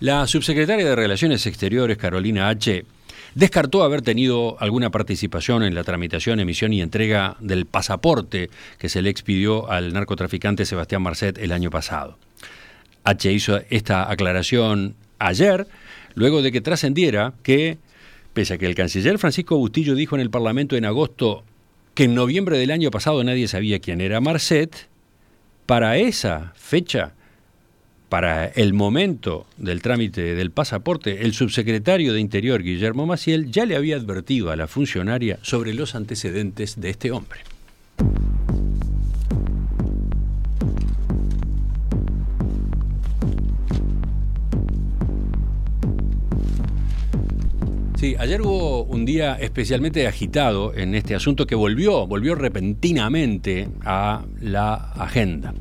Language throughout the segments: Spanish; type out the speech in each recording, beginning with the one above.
La subsecretaria de Relaciones Exteriores, Carolina H., descartó haber tenido alguna participación en la tramitación, emisión y entrega del pasaporte que se le expidió al narcotraficante Sebastián Marcet el año pasado. H hizo esta aclaración ayer, luego de que trascendiera que, pese a que el canciller Francisco Bustillo dijo en el Parlamento en agosto que en noviembre del año pasado nadie sabía quién era Marcet, para esa fecha para el momento del trámite del pasaporte, el subsecretario de Interior, Guillermo Maciel, ya le había advertido a la funcionaria sobre los antecedentes de este hombre. Sí, ayer hubo un día especialmente agitado en este asunto que volvió, volvió repentinamente a la agenda.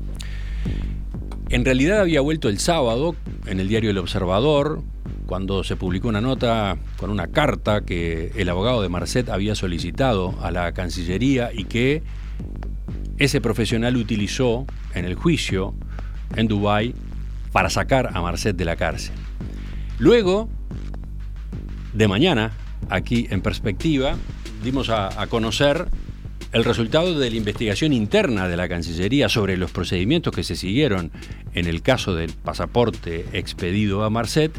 En realidad había vuelto el sábado en el diario El Observador, cuando se publicó una nota con una carta que el abogado de Marcet había solicitado a la Cancillería y que ese profesional utilizó en el juicio en Dubái para sacar a Marcet de la cárcel. Luego, de mañana, aquí en perspectiva, dimos a, a conocer el resultado de la investigación interna de la Cancillería sobre los procedimientos que se siguieron en el caso del pasaporte expedido a Marcet,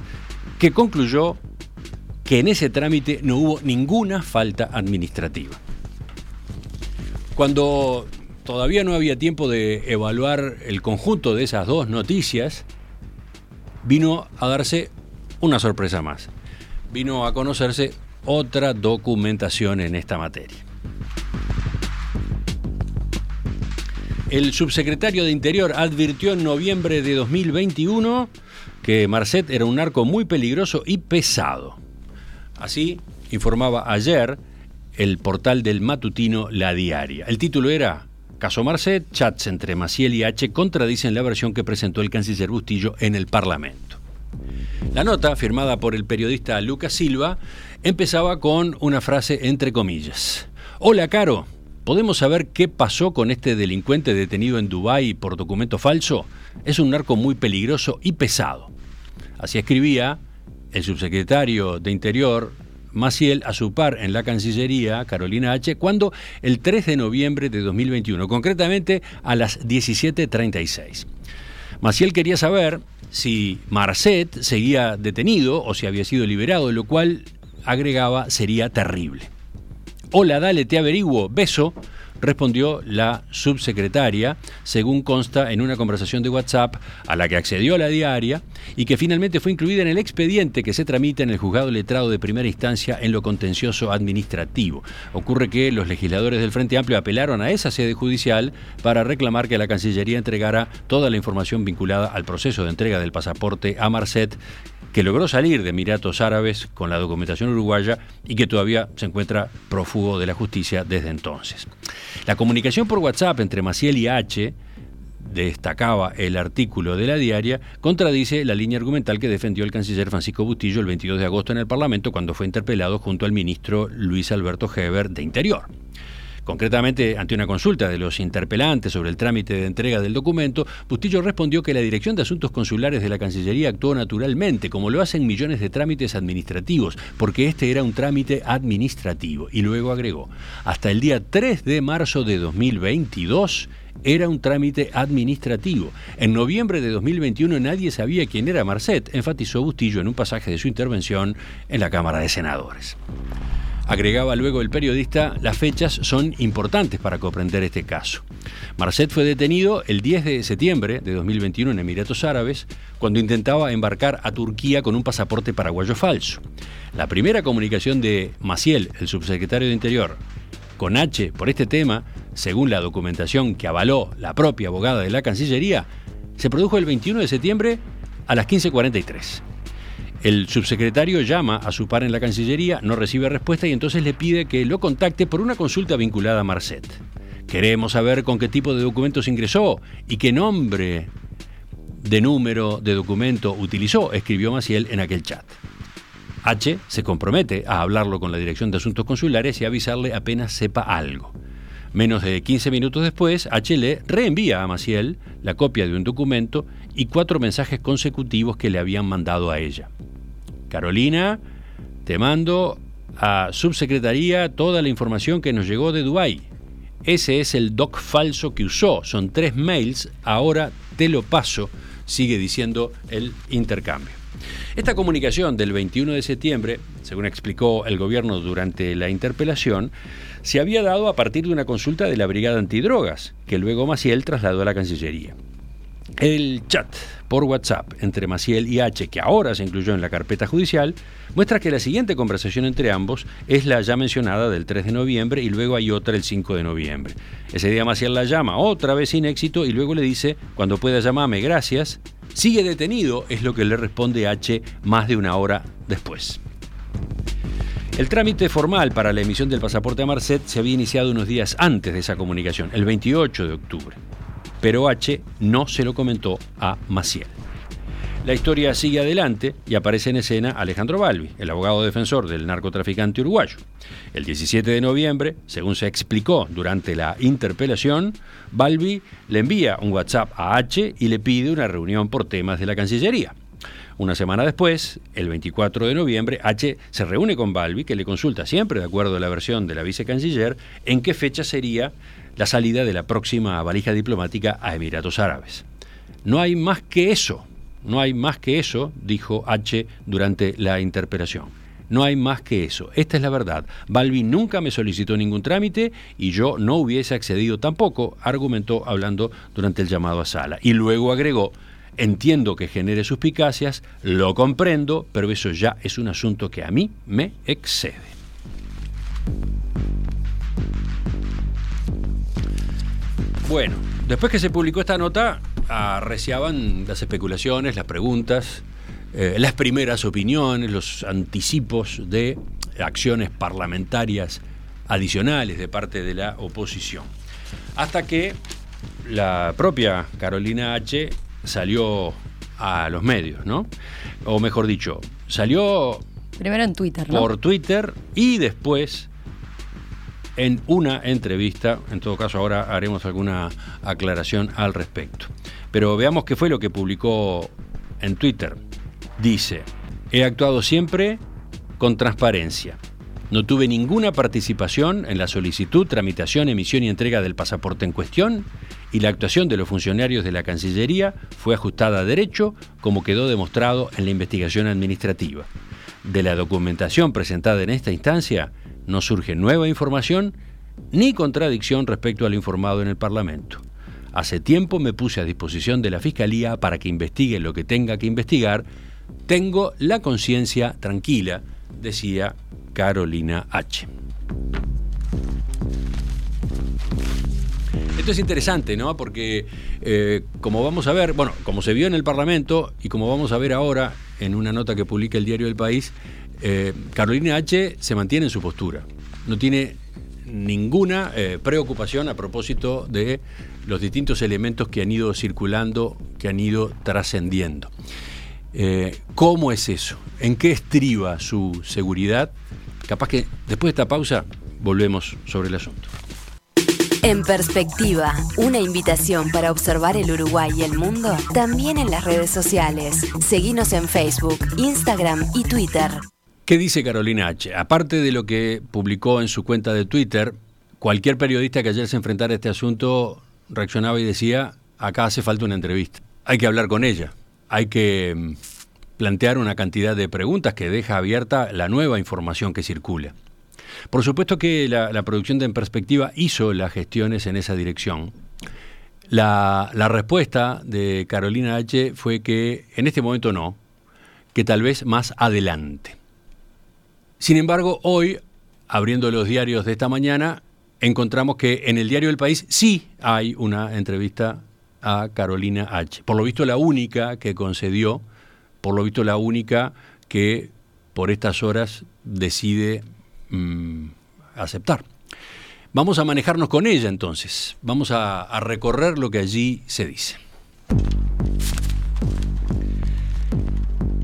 que concluyó que en ese trámite no hubo ninguna falta administrativa. Cuando todavía no había tiempo de evaluar el conjunto de esas dos noticias, vino a darse una sorpresa más. Vino a conocerse otra documentación en esta materia. El subsecretario de Interior advirtió en noviembre de 2021 que Marcet era un narco muy peligroso y pesado. Así informaba ayer el portal del matutino La Diaria. El título era Caso Marcet, chats entre Maciel y H contradicen la versión que presentó el canciller Bustillo en el Parlamento. La nota, firmada por el periodista Lucas Silva, empezaba con una frase entre comillas. Hola, Caro. ¿Podemos saber qué pasó con este delincuente detenido en Dubái por documento falso? Es un narco muy peligroso y pesado. Así escribía el subsecretario de Interior, Maciel, a su par en la Cancillería, Carolina H., cuando el 3 de noviembre de 2021, concretamente a las 17.36. Maciel quería saber si Marcet seguía detenido o si había sido liberado, lo cual, agregaba, sería terrible. Hola, dale, te averiguo. Beso, respondió la subsecretaria, según consta en una conversación de WhatsApp a la que accedió la diaria y que finalmente fue incluida en el expediente que se tramita en el juzgado letrado de primera instancia en lo contencioso administrativo. Ocurre que los legisladores del Frente Amplio apelaron a esa sede judicial para reclamar que la Cancillería entregara toda la información vinculada al proceso de entrega del pasaporte a Marcet que logró salir de Emiratos Árabes con la documentación uruguaya y que todavía se encuentra prófugo de la justicia desde entonces. La comunicación por WhatsApp entre Maciel y H, destacaba el artículo de la diaria, contradice la línea argumental que defendió el canciller Francisco Bustillo el 22 de agosto en el Parlamento cuando fue interpelado junto al ministro Luis Alberto Heber de Interior. Concretamente, ante una consulta de los interpelantes sobre el trámite de entrega del documento, Bustillo respondió que la Dirección de Asuntos Consulares de la Cancillería actuó naturalmente, como lo hacen millones de trámites administrativos, porque este era un trámite administrativo. Y luego agregó, hasta el día 3 de marzo de 2022, era un trámite administrativo. En noviembre de 2021 nadie sabía quién era Marcet, enfatizó Bustillo en un pasaje de su intervención en la Cámara de Senadores. Agregaba luego el periodista, las fechas son importantes para comprender este caso. Marcet fue detenido el 10 de septiembre de 2021 en Emiratos Árabes, cuando intentaba embarcar a Turquía con un pasaporte paraguayo falso. La primera comunicación de Maciel, el subsecretario de Interior, con H por este tema, según la documentación que avaló la propia abogada de la Cancillería, se produjo el 21 de septiembre a las 15.43. El subsecretario llama a su par en la Cancillería, no recibe respuesta y entonces le pide que lo contacte por una consulta vinculada a Marcet. Queremos saber con qué tipo de documentos ingresó y qué nombre de número de documento utilizó, escribió Maciel en aquel chat. H se compromete a hablarlo con la Dirección de Asuntos Consulares y avisarle apenas sepa algo. Menos de 15 minutos después, H. reenvía a Maciel la copia de un documento y cuatro mensajes consecutivos que le habían mandado a ella. Carolina, te mando a subsecretaría toda la información que nos llegó de Dubái. Ese es el doc falso que usó. Son tres mails. Ahora te lo paso, sigue diciendo el intercambio. Esta comunicación del 21 de septiembre, según explicó el gobierno durante la interpelación, se había dado a partir de una consulta de la Brigada Antidrogas, que luego Maciel trasladó a la Cancillería. El chat por WhatsApp entre Maciel y H, que ahora se incluyó en la carpeta judicial, muestra que la siguiente conversación entre ambos es la ya mencionada del 3 de noviembre y luego hay otra el 5 de noviembre. Ese día Maciel la llama otra vez sin éxito y luego le dice, cuando pueda llamarme, gracias. Sigue detenido, es lo que le responde H más de una hora después. El trámite formal para la emisión del pasaporte a Marcet se había iniciado unos días antes de esa comunicación, el 28 de octubre pero H no se lo comentó a Maciel. La historia sigue adelante y aparece en escena Alejandro Balbi, el abogado defensor del narcotraficante uruguayo. El 17 de noviembre, según se explicó durante la interpelación, Balbi le envía un WhatsApp a H y le pide una reunión por temas de la Cancillería. Una semana después, el 24 de noviembre, H se reúne con Balbi, que le consulta, siempre de acuerdo a la versión de la vicecanciller, en qué fecha sería la salida de la próxima valija diplomática a Emiratos Árabes. No hay más que eso, no hay más que eso, dijo H durante la interpelación. No hay más que eso. Esta es la verdad. Balbi nunca me solicitó ningún trámite y yo no hubiese accedido tampoco, argumentó hablando durante el llamado a sala. Y luego agregó, entiendo que genere suspicacias, lo comprendo, pero eso ya es un asunto que a mí me excede. Bueno, después que se publicó esta nota, arreciaban las especulaciones, las preguntas, eh, las primeras opiniones, los anticipos de acciones parlamentarias adicionales de parte de la oposición. Hasta que la propia Carolina H salió a los medios, ¿no? O mejor dicho, salió Primero en Twitter, por Twitter y después en una entrevista. En todo caso, ahora haremos alguna aclaración al respecto. Pero veamos qué fue lo que publicó en Twitter. Dice, he actuado siempre con transparencia. No tuve ninguna participación en la solicitud, tramitación, emisión y entrega del pasaporte en cuestión y la actuación de los funcionarios de la Cancillería fue ajustada a derecho, como quedó demostrado en la investigación administrativa. De la documentación presentada en esta instancia, no surge nueva información ni contradicción respecto a lo informado en el Parlamento. Hace tiempo me puse a disposición de la Fiscalía para que investigue lo que tenga que investigar. Tengo la conciencia tranquila, decía Carolina H. Es interesante, ¿no? Porque eh, como vamos a ver, bueno, como se vio en el Parlamento y como vamos a ver ahora en una nota que publica el diario El País, eh, Carolina H. se mantiene en su postura. No tiene ninguna eh, preocupación a propósito de los distintos elementos que han ido circulando, que han ido trascendiendo. ¿Cómo es eso? ¿En qué estriba su seguridad? Capaz que después de esta pausa volvemos sobre el asunto. En perspectiva, una invitación para observar el Uruguay y el mundo también en las redes sociales. Seguimos en Facebook, Instagram y Twitter. ¿Qué dice Carolina H? Aparte de lo que publicó en su cuenta de Twitter, cualquier periodista que ayer se enfrentara a este asunto reaccionaba y decía, acá hace falta una entrevista. Hay que hablar con ella. Hay que mm, plantear una cantidad de preguntas que deja abierta la nueva información que circula. Por supuesto que la, producción de En Perspectiva hizo las gestiones en esa dirección. La, la respuesta de Carolina H fue que en este momento no, que tal vez más adelante. Sin embargo, hoy, abriendo los diarios de esta mañana, encontramos que en el diario del país sí hay una entrevista a Carolina H. Por lo visto la única que concedió, por lo visto la única que por estas horas decide mm, aceptar. Vamos a manejarnos con ella entonces, vamos a recorrer lo que allí se dice.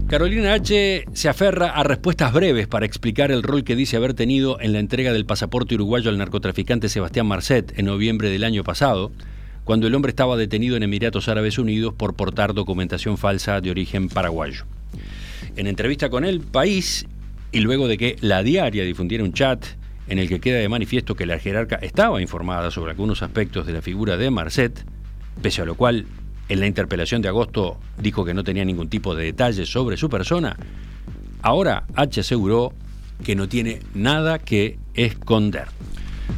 Carolina H. se aferra a respuestas breves para explicar el rol que dice haber tenido en la entrega del pasaporte uruguayo al narcotraficante Sebastián Marcet en noviembre del año pasado, cuando el hombre estaba detenido en Emiratos Árabes Unidos por portar documentación falsa de origen paraguayo. En entrevista con El País, y luego de que la diaria difundiera un chat en el que queda de manifiesto que la jerarca estaba informada sobre algunos aspectos de la figura de Marcet, pese a lo cual en la interpelación de agosto dijo que no tenía ningún tipo de detalles sobre su persona, ahora H aseguró que no tiene nada que esconder.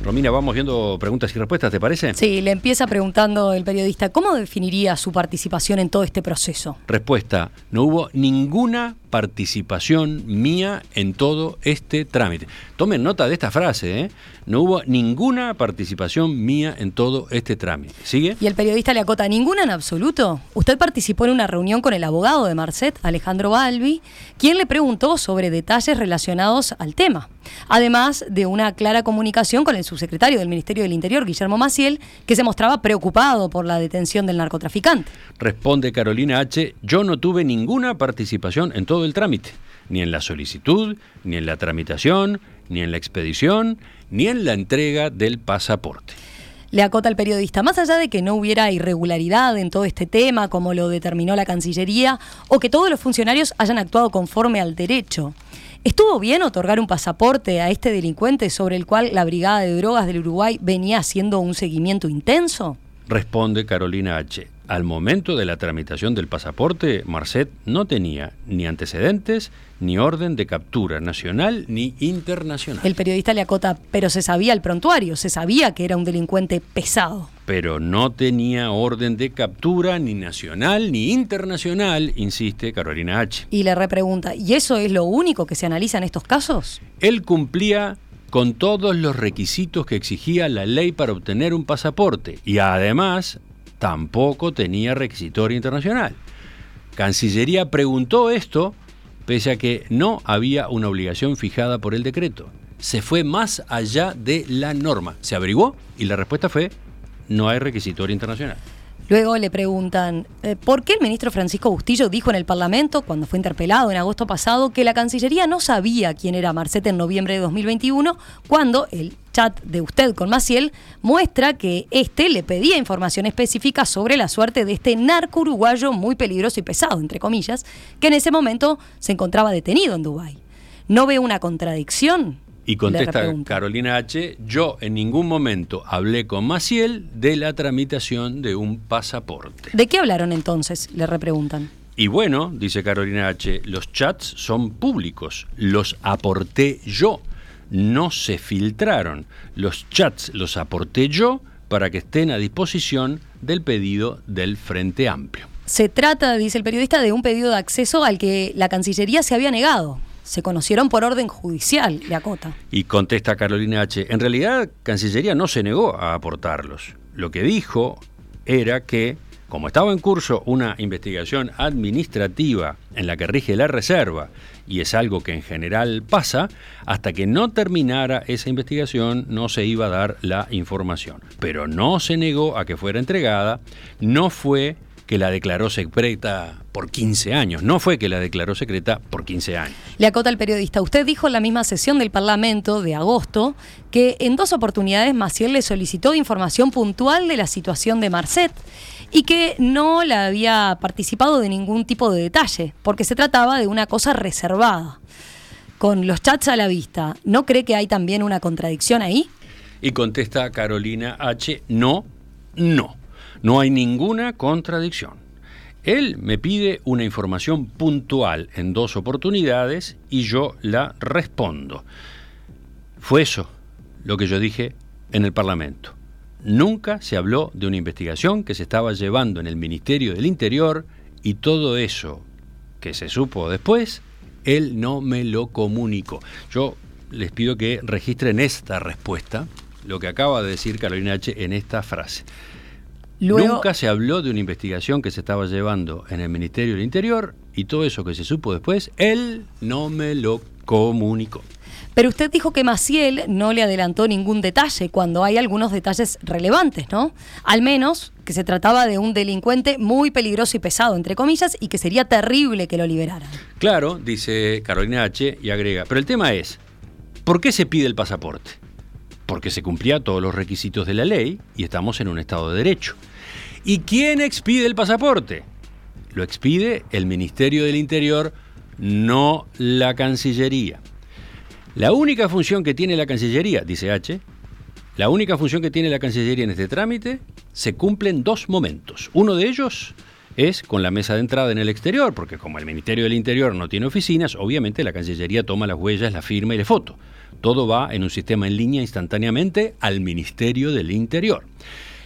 Romina, vamos viendo preguntas y respuestas, ¿te parece? Sí, le empieza preguntando el periodista, ¿cómo definiría su participación en todo este proceso? Respuesta, no hubo ninguna participación mía en todo este trámite. Tomen nota de esta frase, ¿eh? No hubo ninguna participación mía en todo este trámite. ¿Sigue? Y el periodista le acota, ¿ninguna en absoluto? Usted participó en una reunión con el abogado de Marcet, Alejandro Balbi, quien le preguntó sobre detalles relacionados al tema. Además de una clara comunicación con el subsecretario del Ministerio del Interior, Guillermo Maciel, que se mostraba preocupado por la detención del narcotraficante. Responde Carolina H., yo no tuve ninguna participación en todo el trámite, ni en la solicitud, ni en la tramitación, ni en la expedición, ni en la entrega del pasaporte. Le acota el periodista, más allá de que no hubiera irregularidad en todo este tema, como lo determinó la Cancillería, o que todos los funcionarios hayan actuado conforme al derecho. ¿Estuvo bien otorgar un pasaporte a este delincuente sobre el cual la Brigada de Drogas del Uruguay venía haciendo un seguimiento intenso? Responde Carolina H. Al momento de la tramitación del pasaporte, Marcet no tenía ni antecedentes, ni orden de captura nacional ni internacional. El periodista le acota, pero se sabía el prontuario, se sabía que era un delincuente pesado. Pero no tenía orden de captura ni nacional ni internacional, insiste Carolina H. Y le repregunta, ¿y eso es lo único que se analiza en estos casos? Él cumplía con todos los requisitos que exigía la ley para obtener un pasaporte y además tampoco tenía requisitorio internacional. Cancillería preguntó esto pese a que no había una obligación fijada por el decreto. Se fue más allá de la norma. Se averiguó y la respuesta fue no hay requisitorio internacional. Luego le preguntan, eh, ¿por qué el ministro Francisco Bustillo dijo en el Parlamento, cuando fue interpelado en agosto pasado, que la Cancillería no sabía quién era Marcete en noviembre de 2021, cuando el chat de usted con Maciel muestra que este le pedía información específica sobre la suerte de este narco uruguayo muy peligroso y pesado, entre comillas, que en ese momento se encontraba detenido en Dubái? ¿No ve una contradicción? Y contesta Carolina H., yo en ningún momento hablé con Maciel de la tramitación de un pasaporte. ¿De qué hablaron entonces? Le repreguntan. Y bueno, dice Carolina H., los chats son públicos, los aporté yo, no se filtraron. Los chats los aporté yo para que estén a disposición del pedido del Frente Amplio. Se trata, dice el periodista, de un pedido de acceso al que la Cancillería se había negado se conocieron por orden judicial, le acota. Y contesta Carolina H. En realidad, Cancillería no se negó a aportarlos. Lo que dijo era que, como estaba en curso una investigación administrativa en la que rige la reserva, y es algo que en general pasa, hasta que no terminara esa investigación no se iba a dar la información. Pero no se negó a que fuera entregada, no fue que la declaró secreta por 15 años. No fue que la declaró secreta por 15 años. Le acota el periodista. Usted dijo en la misma sesión del Parlamento de agosto que en dos oportunidades Maciel le solicitó información puntual de la situación de Marcet y que no la había participado de ningún tipo de detalle, porque se trataba de una cosa reservada. Con los chats a la vista, ¿no cree que hay también una contradicción ahí? Y contesta Carolina H, no, no. No hay ninguna contradicción. Él me pide una información puntual en dos oportunidades y yo la respondo. Fue eso lo que yo dije en el Parlamento. Nunca se habló de una investigación que se estaba llevando en el Ministerio del Interior y todo eso que se supo después, él no me lo comunicó. Yo les pido que registren esta respuesta, lo que acaba de decir Carolina H. en esta frase. Nunca se habló de una investigación que se estaba llevando en el Ministerio del Interior y todo eso que se supo después, él no me lo comunicó. Pero usted dijo que Maciel no le adelantó ningún detalle cuando hay algunos detalles relevantes, ¿no? Al menos que se trataba de un delincuente muy peligroso y pesado, entre comillas, y que sería terrible que lo liberaran. Claro, dice Carolina H. y agrega, pero el tema es, ¿por qué se pide el pasaporte? Porque se cumplía todos los requisitos de la ley y estamos en un Estado de Derecho. ¿Y quién expide el pasaporte? Lo expide el Ministerio del Interior, no la Cancillería. La única función que tiene la Cancillería, dice H, la única función que tiene la Cancillería en este trámite se cumple en dos momentos. Uno de ellos es con la mesa de entrada en el exterior, porque como el Ministerio del Interior no tiene oficinas, obviamente la Cancillería toma las huellas, la firma y la foto. Todo va en un sistema en línea instantáneamente al Ministerio del Interior.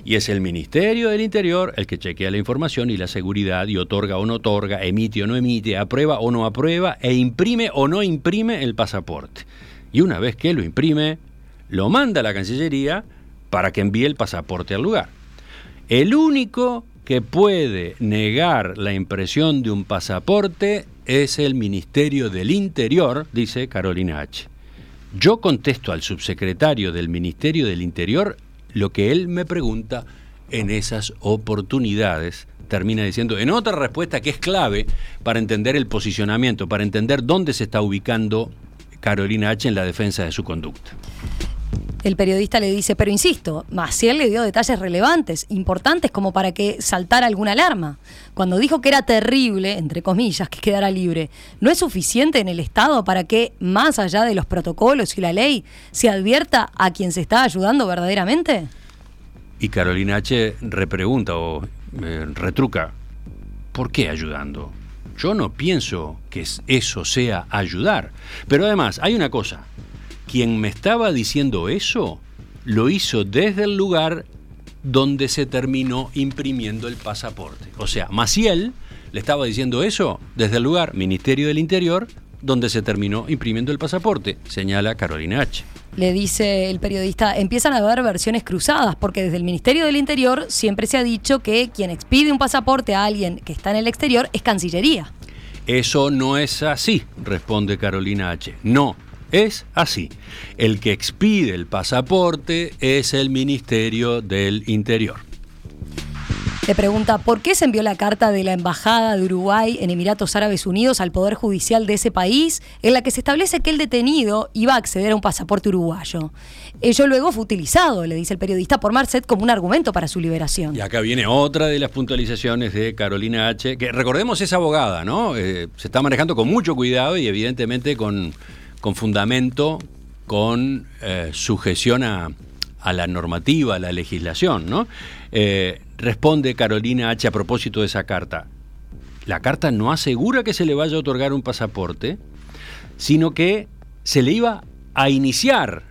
Y es el Ministerio del Interior el que chequea la información y la seguridad y otorga o no otorga, emite o no emite, aprueba o no aprueba e imprime o no imprime el pasaporte. Y una vez que lo imprime, lo manda a la Cancillería para que envíe el pasaporte al lugar. El único que puede negar la impresión de un pasaporte es el Ministerio del Interior, dice Carolina H. Yo contesto al subsecretario del Ministerio del Interior lo que él me pregunta en esas oportunidades. Termina diciendo en otra respuesta que es clave para entender el posicionamiento, para entender dónde se está ubicando Carolina H en la defensa de su conducta. El periodista le dice, pero insisto, Maciel le dio detalles relevantes, importantes como para que saltara alguna alarma. Cuando dijo que era terrible, entre comillas, que quedara libre, ¿no es suficiente en el Estado para que, más allá de los protocolos y la ley, se advierta a quien se está ayudando verdaderamente? Y Carolina H. repregunta o eh, retruca, ¿por qué ayudando? Yo no pienso que eso sea ayudar. Pero además, hay una cosa, quien me estaba diciendo eso lo hizo desde el lugar donde se terminó imprimiendo el pasaporte. O sea, Maciel le estaba diciendo eso desde el lugar Ministerio del Interior donde se terminó imprimiendo el pasaporte, señala Carolina H. Le dice el periodista, empiezan a haber versiones cruzadas, porque desde el Ministerio del Interior siempre se ha dicho que quien expide un pasaporte a alguien que está en el exterior es Cancillería. Eso no es así, responde Carolina H. No, es así. El que expide el pasaporte es el Ministerio del Interior. Le pregunta, ¿por qué se envió la carta de la Embajada de Uruguay en Emiratos Árabes Unidos al Poder Judicial de ese país, en la que se establece que el detenido iba a acceder a un pasaporte uruguayo? Ello luego fue utilizado, le dice el periodista, por Marcet como un argumento para su liberación. Y acá viene otra de las puntualizaciones de Carolina H., que recordemos es abogada, ¿no? Eh, se está manejando con mucho cuidado y evidentemente con con fundamento, con eh, sujeción a, la normativa, a la legislación, ¿no? Eh, responde Carolina H. a propósito de esa carta. La carta no asegura que se le vaya a otorgar un pasaporte, sino que se le iba a iniciar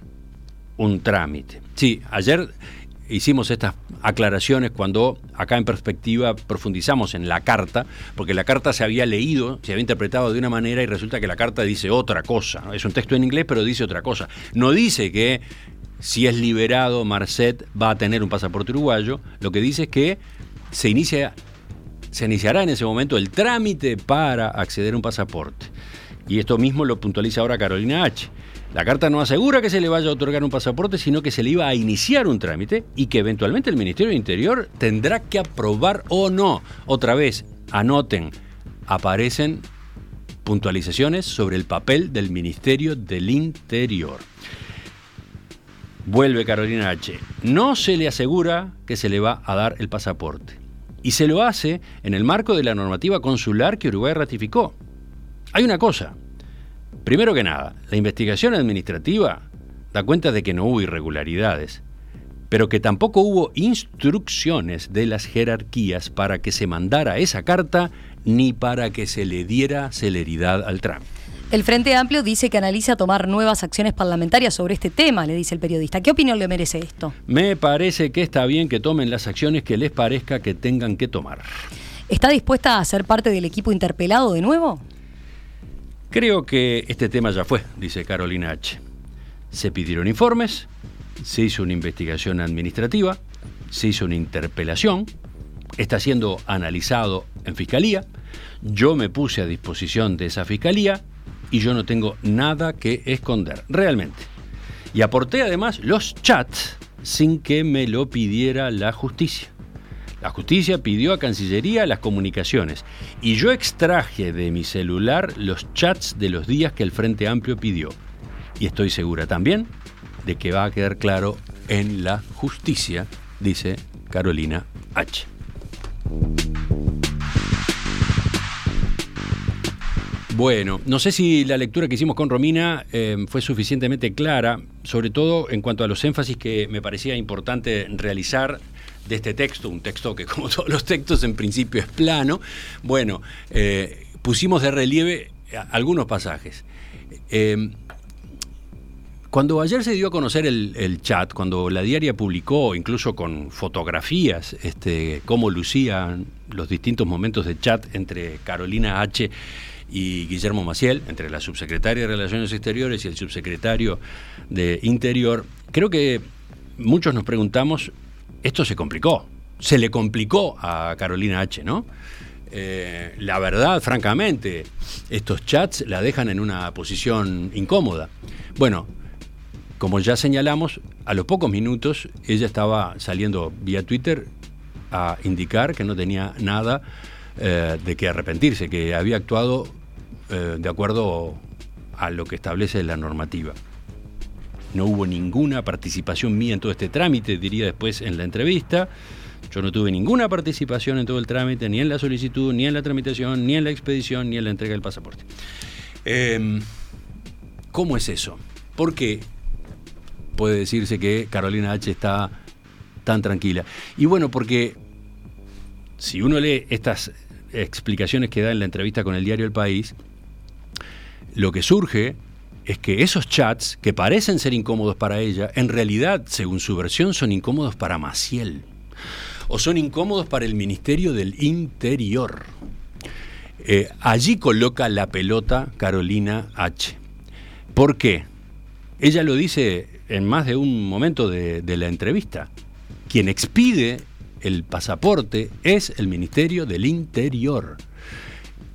un trámite. Sí, ayer hicimos estas aclaraciones cuando acá en perspectiva profundizamos en la carta, porque la carta se había leído, se había interpretado de una manera y resulta que la carta dice otra cosa. Es un texto en inglés, pero dice otra cosa. No dice que si es liberado Marcet va a tener un pasaporte uruguayo, lo que dice es que se inicia se iniciará en ese momento el trámite para acceder a un pasaporte. Y esto mismo lo puntualiza ahora Carolina H. La carta no asegura que se le vaya a otorgar un pasaporte, sino que se le iba a iniciar un trámite y que eventualmente el Ministerio de Interior tendrá que aprobar o no. Otra vez, anoten, aparecen puntualizaciones sobre el papel del Ministerio del Interior. Vuelve Carolina H. No se le asegura que se le va a dar el pasaporte. Y se lo hace en el marco de la normativa consular que Uruguay ratificó. Hay una cosa, Primero que nada, la investigación administrativa da cuenta de que no hubo irregularidades, pero que tampoco hubo instrucciones de las jerarquías para que se mandara esa carta ni para que se le diera celeridad al trámite. El Frente Amplio dice que analiza tomar nuevas acciones parlamentarias sobre este tema, le dice el periodista. ¿Qué opinión le merece esto? Me parece que está bien que tomen las acciones que les parezca que tengan que tomar. ¿Está dispuesta a ser parte del equipo interpelado de nuevo? Creo que este tema ya fue, dice Carolina H. Se pidieron informes, se hizo una investigación administrativa, se hizo una interpelación, está siendo analizado en fiscalía, yo me puse a disposición de esa fiscalía y yo no tengo nada que esconder, realmente. Y aporté además los chats sin que me lo pidiera la justicia. La justicia pidió a Cancillería las comunicaciones y yo extraje de mi celular los chats de los días que el Frente Amplio pidió. Y estoy segura también de que va a quedar claro en la justicia, dice Carolina H. Bueno, no sé si la lectura que hicimos con Romina eh, fue suficientemente clara, sobre todo en cuanto a los énfasis que me parecía importante realizar de este texto, un texto que como todos los textos en principio es plano. Bueno, eh, pusimos de relieve algunos pasajes. Eh, cuando ayer se dio a conocer el, chat, cuando la diaria publicó, incluso con fotografías, este, cómo lucían los distintos momentos de chat entre Carolina H y Guillermo Maciel, entre la subsecretaria de Relaciones Exteriores y el subsecretario de Interior, creo que muchos nos preguntamos, esto se complicó, se le complicó a Carolina H, ¿no? Eh, la verdad, francamente, estos chats la dejan en una posición incómoda. Bueno, como ya señalamos, a los pocos minutos ella estaba saliendo vía Twitter a indicar que no tenía nada eh, de qué arrepentirse, que había actuado eh, de acuerdo a lo que establece la normativa. No hubo ninguna participación mía en todo este trámite, diría después en la entrevista. Yo no tuve ninguna participación en todo el trámite, ni en la solicitud, ni en la tramitación, ni en la expedición, ni en la entrega del pasaporte. Em, ¿Cómo es eso? Porque puede decirse que Carolina H está tan tranquila. Y bueno, porque si uno lee estas explicaciones que da en la entrevista con el diario El País, lo que surge es que esos chats, que parecen ser incómodos para ella, en realidad, según su versión, son incómodos para Maciel. O son incómodos para el Ministerio del Interior. Eh, allí coloca la pelota Carolina H. ¿Por qué? Ella lo dice en más de un momento de, la entrevista. Quien expide el pasaporte es el Ministerio del Interior.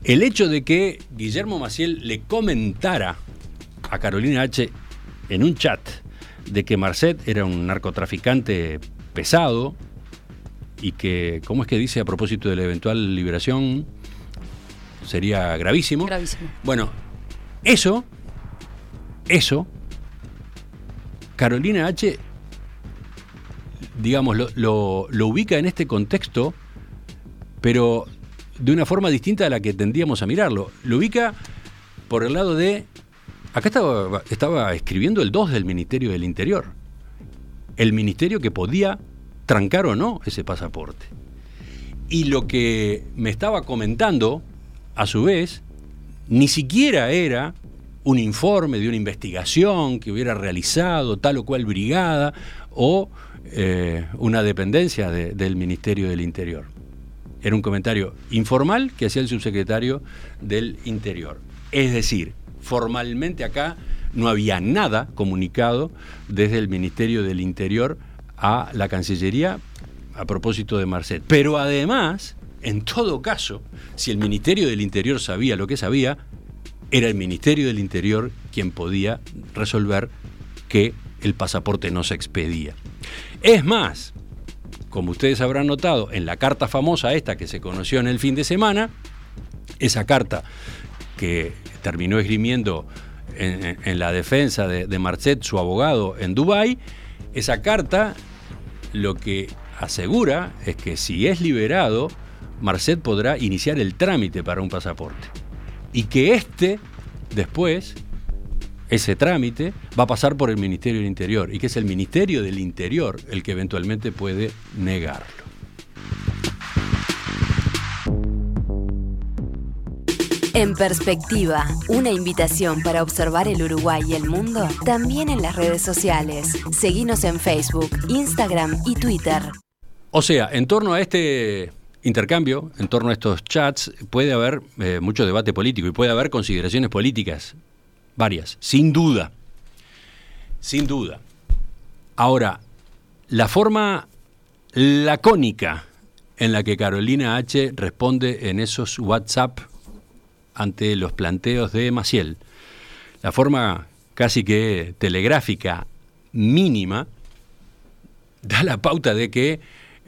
El hecho de que Guillermo Maciel le comentara a Carolina H en un chat de que Marcet era un narcotraficante pesado y que, ¿cómo es que dice a propósito de la eventual liberación? Sería gravísimo. Gravísimo. Bueno, eso, eso Carolina H., digamos, lo, ubica en este contexto, pero de una forma distinta a la que tendríamos a mirarlo. Lo ubica por el lado de... Acá estaba, escribiendo el 2 del Ministerio del Interior. El ministerio que podía trancar o no ese pasaporte. Y lo que me estaba comentando, a su vez, ni siquiera era un informe de una investigación que hubiera realizado tal o cual brigada o eh, una dependencia del Ministerio del Interior. Era un comentario informal que hacía el subsecretario del Interior. Es decir, formalmente acá no había nada comunicado desde el Ministerio del Interior a la Cancillería a propósito de Marcet. Pero además, en todo caso, si el Ministerio del Interior sabía lo que sabía, era el Ministerio del Interior quien podía resolver que el pasaporte no se expedía. Es más, como ustedes habrán notado, en la carta famosa esta que se conoció en el fin de semana, esa carta que terminó esgrimiendo en, la defensa de, de Marcet, su abogado, en Dubái, esa carta lo que asegura es que si es liberado, Marcet podrá iniciar el trámite para un pasaporte y que este, después, ese trámite, va a pasar por el Ministerio del Interior y que es el Ministerio del Interior el que eventualmente puede negarlo. En perspectiva, una invitación para observar el Uruguay y el mundo también en las redes sociales. Seguimos en Facebook, Instagram y Twitter. O sea, en torno a este intercambio en torno a estos chats puede haber eh, mucho debate político y puede haber consideraciones políticas, varias, sin duda, sin duda. Ahora, la forma lacónica en la que Carolina H. responde en esos WhatsApp ante los planteos de Maciel la forma casi que telegráfica mínima, da la pauta de que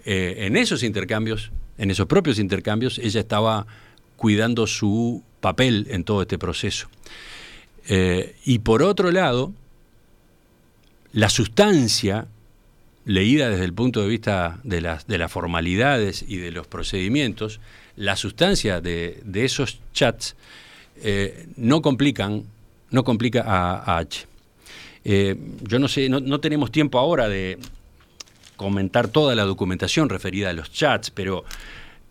eh, en esos intercambios, en esos propios intercambios, ella estaba cuidando su papel en todo este proceso. Eh, y por otro lado, la sustancia, leída desde el punto de vista de las, de las formalidades y de los procedimientos, la sustancia de, esos chats eh, no complican, no complica a, H. Eh, yo no sé, no, tenemos tiempo ahora de comentar toda la documentación referida a los chats, pero,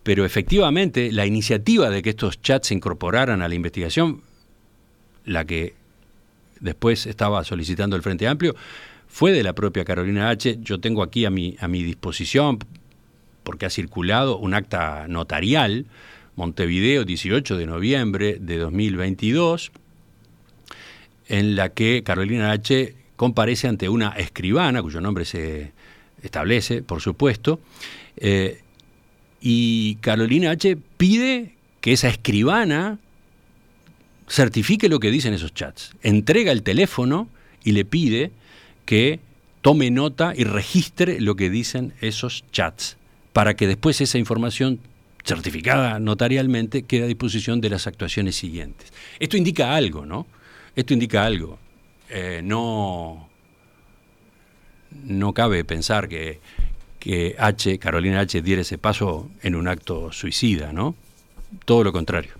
pero efectivamente la iniciativa de que estos chats se incorporaran a la investigación, la que después estaba solicitando el Frente Amplio, fue de la propia Carolina H. Yo tengo aquí a mi, a mi disposición, porque ha circulado un acta notarial, Montevideo, 18 de noviembre de 2022, en la que Carolina H. comparece ante una escribana, cuyo nombre se establece, por supuesto, eh, y Carolina H. pide que esa escribana certifique lo que dicen esos chats, entrega el teléfono y le pide que tome nota y registre lo que dicen esos chats, para que después esa información certificada notarialmente quede a disposición de las actuaciones siguientes. Esto indica algo, ¿no? Esto indica algo. Eh, no, no cabe pensar que, Carolina H, diera ese paso en un acto suicida, ¿no? Todo lo contrario.